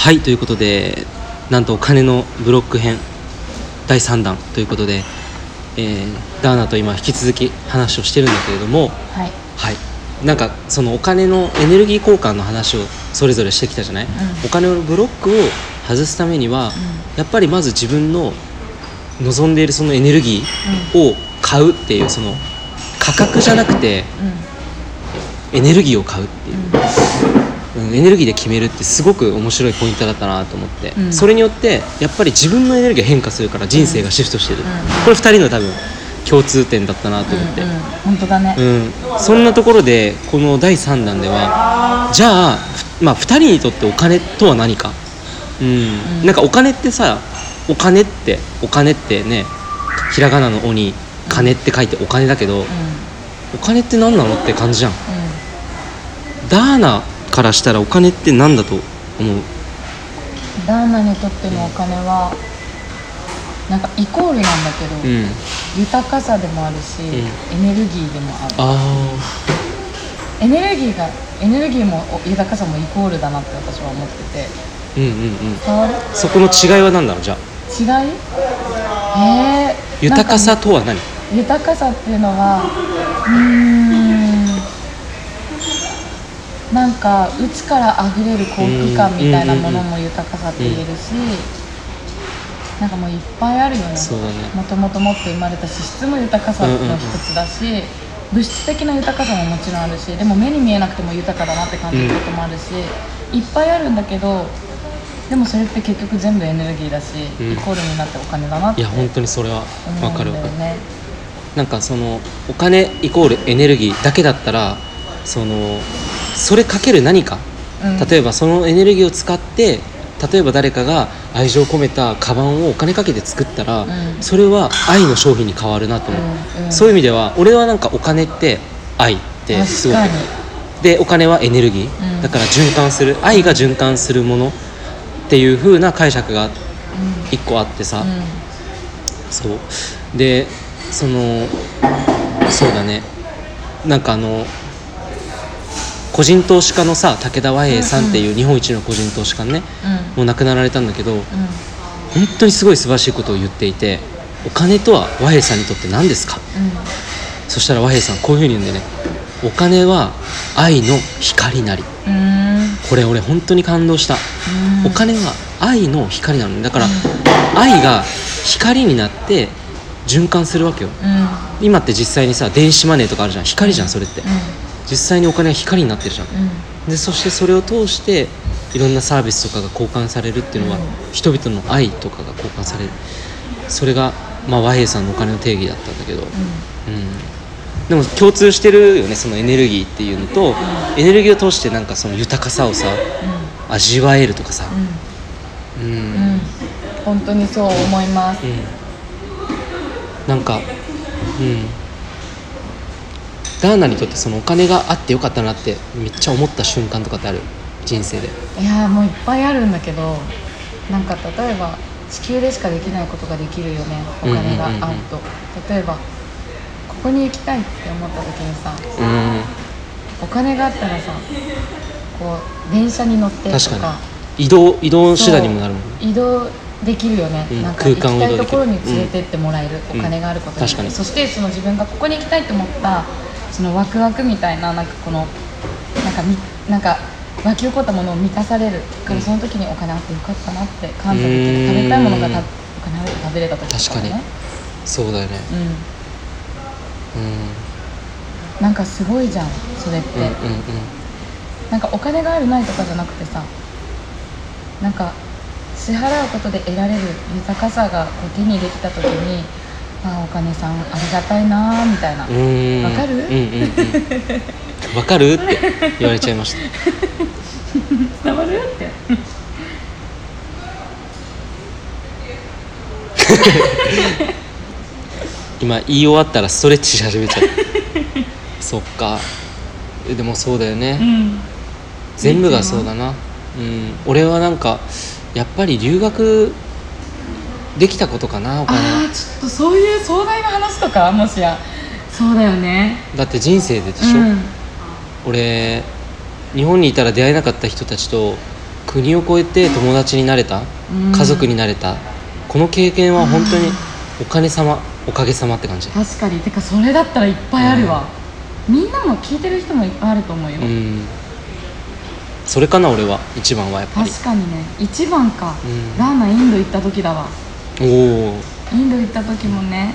はいということでなんとお金のブロック編第3弾ということで、えーダーナと今引き続き話をしてるんだけれどもはい。はい。なんかそのお金のエネルギー交換の話をそれぞれしてきたじゃない、ん。お金のブロックを外すためには、やっぱりまず自分の望んでいるそのエネルギーを買うっていうその価格じゃなくてうん。エネルギーを買うっていう、うん、エネルギーで決めるってすごく面白いポイントだったなと思って、うん。それによってやっぱり自分のエネルギーが変化するから人生がシフトしてる、ん。これ2人の多分共通点だったなと思って、うんうん本当だね、うん、そんなところでこの第3弾ではじゃあ、ふまあ、2人にとってお金とは何か、うん。うん。なんかお金ってさお金ってお金ってねひらがなの「お」に「金」って書いてお金だけど、うん。お金って何なのって感じじゃん。うダーナからしたらお金って何だと思う？ん、ダーナにとってのお金はなんかイコールなんだけど、うん。豊かさでもあるし、ん。エネルギーでもある。あエネルギーがエネルギーもお豊かさもイコールだなって私は思ってて。ーうんうんうん。伝わる？そこの違いは何だろうじゃあ？違い？へえ豊かさとは何？豊かさっていうのはうーんなんか内から溢れる幸福感みたいなものも豊かさって言えるし、なんかもういっぱいあるよね。そうだね。もともと持って生まれた資質も豊かさの一つだし、物質的な豊かさももちろんあるしでも目に見えなくても豊かだなって感じることもあるし、いっぱいあるんだけどでもそれって結局全部エネルギーだし、うん。イコールになってお金だなって。いや本当にそれは分かる分かる。だよね。なんかそのお金イコールエネルギーだけだったらそのそれかける何か？うん。例えばそのエネルギーを使って例えば誰かが愛情を込めたカバンをお金かけて作ったら、ん。それは愛の商品に変わるなと思う、うんうん。そういう意味では俺はなんかお金って愛ってすごくでお金はエネルギー、うん。だから循環する愛が循環するものっていう風な解釈が一個あってさ、うん。そう。でそのそうだね。なんかあの個人投資家のさ武田和平さんっていう日本一の個人投資家ね、うんもう亡くなられたんだけどうん。本当にすごい素晴らしいことを言っていてお金とは和平さんにとって何ですか？そしたら和平さんこういうふうに言うんでねお金は愛の光なり。うん。うんこれ俺本当に感動した、うん。お金は愛の光なの。ねだから、愛が光になって循環するわけよ。うん。今って実際にさ電子マネーとかあるじゃん。光じゃんそれって、う実際にお金は光になってるじゃん。んうん。でそしてそれを通していろんなサービスとかが交換されるっていうのは、うん人々の愛とかが交換される。それが、まあ、和平さんのお金の定義だったんだけど、うん。でも共通してるよねそのエネルギーっていうのと、エネルギーを通してなんかその豊かさをさ味わえるとかさ。うん、うん。うん。うん本当にそう思います。なんかうんダーナにとってそのお金があってよかったなってめっちゃ思った瞬間とかってある？人生で。いやーもういっぱいあるんだけどなんか例えば地球でしかできないことができるよねお金があると、例えばここに行きたいって思った時にさうん。お金があったらさこう電車に乗ってとか。確かに。移動移動手段にもなるもんね。移動できるよね、うん。なんか行きたいところに連れてってもらえる、うん。お金があることに。よって確かに。そしてその自分がここに行きたいと思ったそのワクワクみたいななんかこのなんかみなんか湧き起こったものを満たされる。から、うんその時にお金あってよかったなって感謝できる食べたいものがたうんお金あって食べれた時と確かに。ねそうだよね。うん。うん。なんかすごいじゃんそれって、うんうん。なんかお金があるないとかじゃなくてさなんか支払うことで得られる豊かさがこう手にできた時にああお金さんありがたいなーみたいな、わかる？うんうんうん。わかる？って言われちゃいました。伝わる？って。今言い終わったらストレッチし始めちゃったそっか。えでもそうだよね、うん。全部がそうだな、うん、俺はなんかやっぱり留学できたことかなお金ああちょっとそういう壮大な話とかもしや。そうだよね。だって人生ででしょ、うん。俺日本にいたら出会えなかった人たちと国を越えて友達になれた、うん。家族になれた？この経験は本当にお金様おかげさまって感じ。確かに。てかそれだったらいっぱいあるわ、みんなも聞いてる人もいっぱいあると思うよ、うん。それかな俺は。一番はやっぱり。確かにね。一番か、うん。ラーナインド行った時だわおおインド行った時もね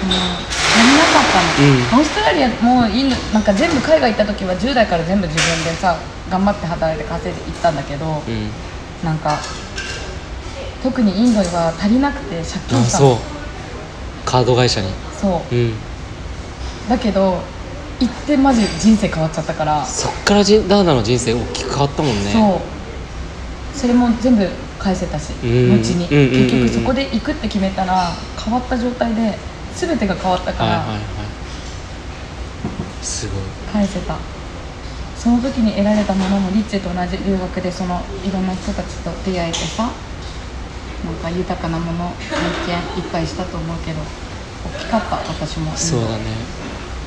その足りなかったの、オーストラリアもインドなんか全部海外行った時は10代から全部自分でさ頑張って働いて稼いで行ったんだけど、うん。なんか特にインドは足りなくて借金あしたのそう。カード会社に。そう。うん。だけど行ってマジ人生変わっちゃったから。そっからじダーナの人生大きく変わったもんね。そう。それも全部返せたしうん後に、結局そこで行くって決めたら変わった状態で全てが変わったからはいはいはい。すごい。返せた。その時に得られたものもリッチェと同じ留学でそのいろんな人たちと出会えてさなんか豊かなもの体験いっぱいしたと思うけど大きかった私も。そうだね。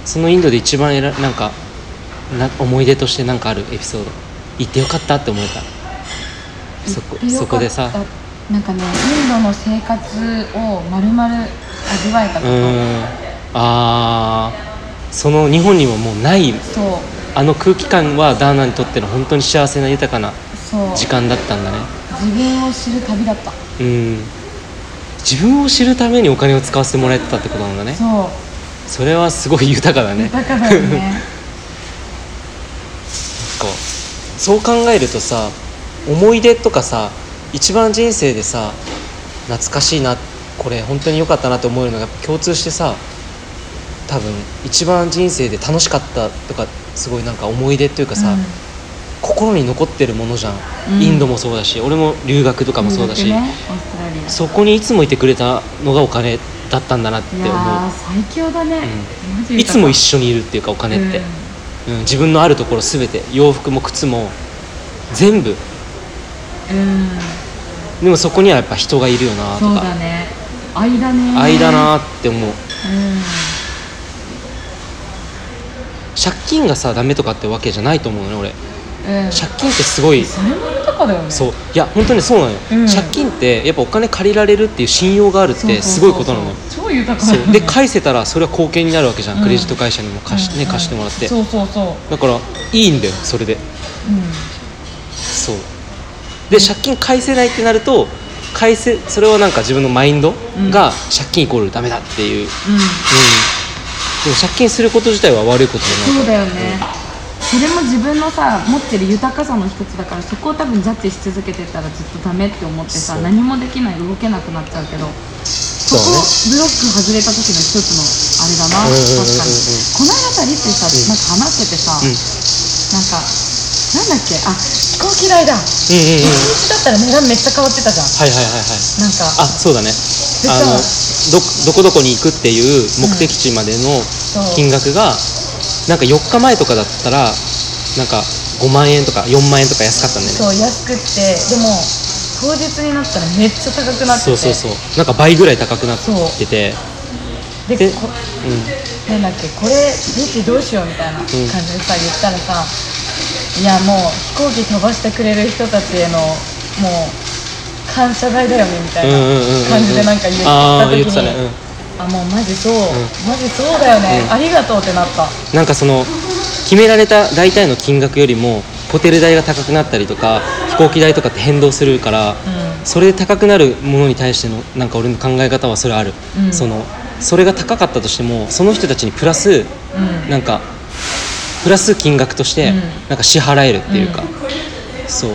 そのインドで一番えらなんかな思い出としてなんかあるエピソード。行ってよかったって思えたそこそこでさ。なんかねインドの生活をまるまる味わえたうこと。あー。その日本にももうないそう。あの空気感はダーナにとっての本当に幸せな豊かな時間だったんだね。自分を知る旅だった。うん。自分を知るためにお金を使わせてもらえてたってことなんだね。そう。それはすごい豊かだね。豊かだよね。そう考えるとさ思い出とかさ一番人生でさ懐かしいなこれ本当に良かったなって思えるのが共通してさ多分一番人生で楽しかったとかすごいなんか思い出っていうかさ、うん。心に残ってるものじゃん、うん。インドもそうだし俺も留学とかもそうだし、ねそこにいつもいてくれたのがお金だったんだなってい思う最強だね、マジい。つも一緒緒にいるっていうかお金って、ううん自分のあるところ全て洋服も靴も全部ん、うん、でもそこにはやっぱ人がいるよなとそうかだね。愛だね。愛だなって思う。うん。借金がさダメとかってわけじゃないと思うのね俺。うん。借金ってすごい。それも豊かだよね。そう。いや本当にそうなのよ、うん。借金ってやっぱお金借りられるっていう信用があるってすごいことなのよ。超豊かだよねで返せたらそれは貢献になるわけじゃん、うんクレジット会社にも貸し,、ねうん。貸してもらって。そうそうそう。だからいいんだよそれで。うん。そうで借金返せないってなると返せそれはなんか自分のマインドが借金イコールダメだっていう、うん。うん。でも借金すること自体は悪いことじゃない。そうだよね、それも自分のさ持ってる豊かさの一つだからそこを多分ジャッジし続けてたらずっとダメって思ってさ何もできない動けなくなっちゃうけどそこブロック外れた時の一つのあれだなうんうんうんうん確かにこの間さリッチさ、うん。なんか話しててさ、うん。なんかなんだっけ？あ飛行機代だ。うんうん一うん日だったら値段めっちゃ変わってたじゃん。はいはいはいはい。なんか。あそうだね。あのどどこどこに行くっていう目的地までの金額が、なんか4日前とかだったらなんか5万円とか4万円とか安かったんだよね。そう安くって。でも当日になったらめっちゃ高くなってて。そうそうそう。なんか倍ぐらい高くなってて。ででこうなんだっけ？これどうしようみたいな感じでさ、言ったらさいやもう飛行機飛ばしてくれる人たちへのもう感謝代だよねみたいなうんうんうんうんうん。感じでなんか言った時に言ってたね。あもうマジそう、マジそうだよね、うん。ありがとうってなった。ん、なんかその決められた大体の金額よりもホテル代が高くなったりとか飛行機代とかって変動するから、うそれで高くなるものに対してのなんか俺の考え方はそれある、うん。そのそれが高かったとしてもその人たちにプラスんうん。なんかプラス金額としてうん。なんか支払えるっていうか、そう。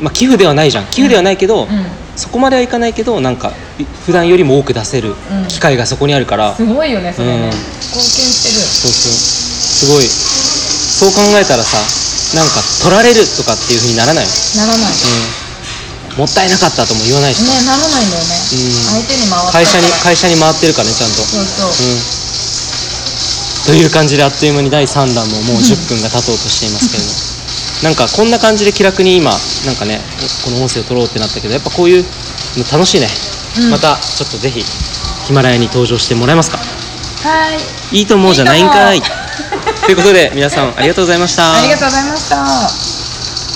まあ寄付ではないじゃん。寄付ではないけど、うん。そこまではいかないけどなんかい普段よりも多く出せるうん。機会がそこにあるから、すごいよねそれね、うん。貢献してそうそう。すごい。そう考えたらさなんか取られるとかっていうふうにならない、るならない、うん、もったいなかったとも言わないし。さ、ねならないんだよね、ん。相手に回った会社に会社に回ってるからねちゃんと、そうそう、うん、という感じであっという間に第3弾ももう10分が経とうとしていますけれども。なんかこんな感じで気楽に今なんかねこの音声を撮ろうってなったけどやっぱこういうの楽しいね、うん。またちょっとぜひヒマラヤに登場してもらえますか。はい。いいと思うじゃないんかい。ということで皆さんありがとうございました。ありがとうございました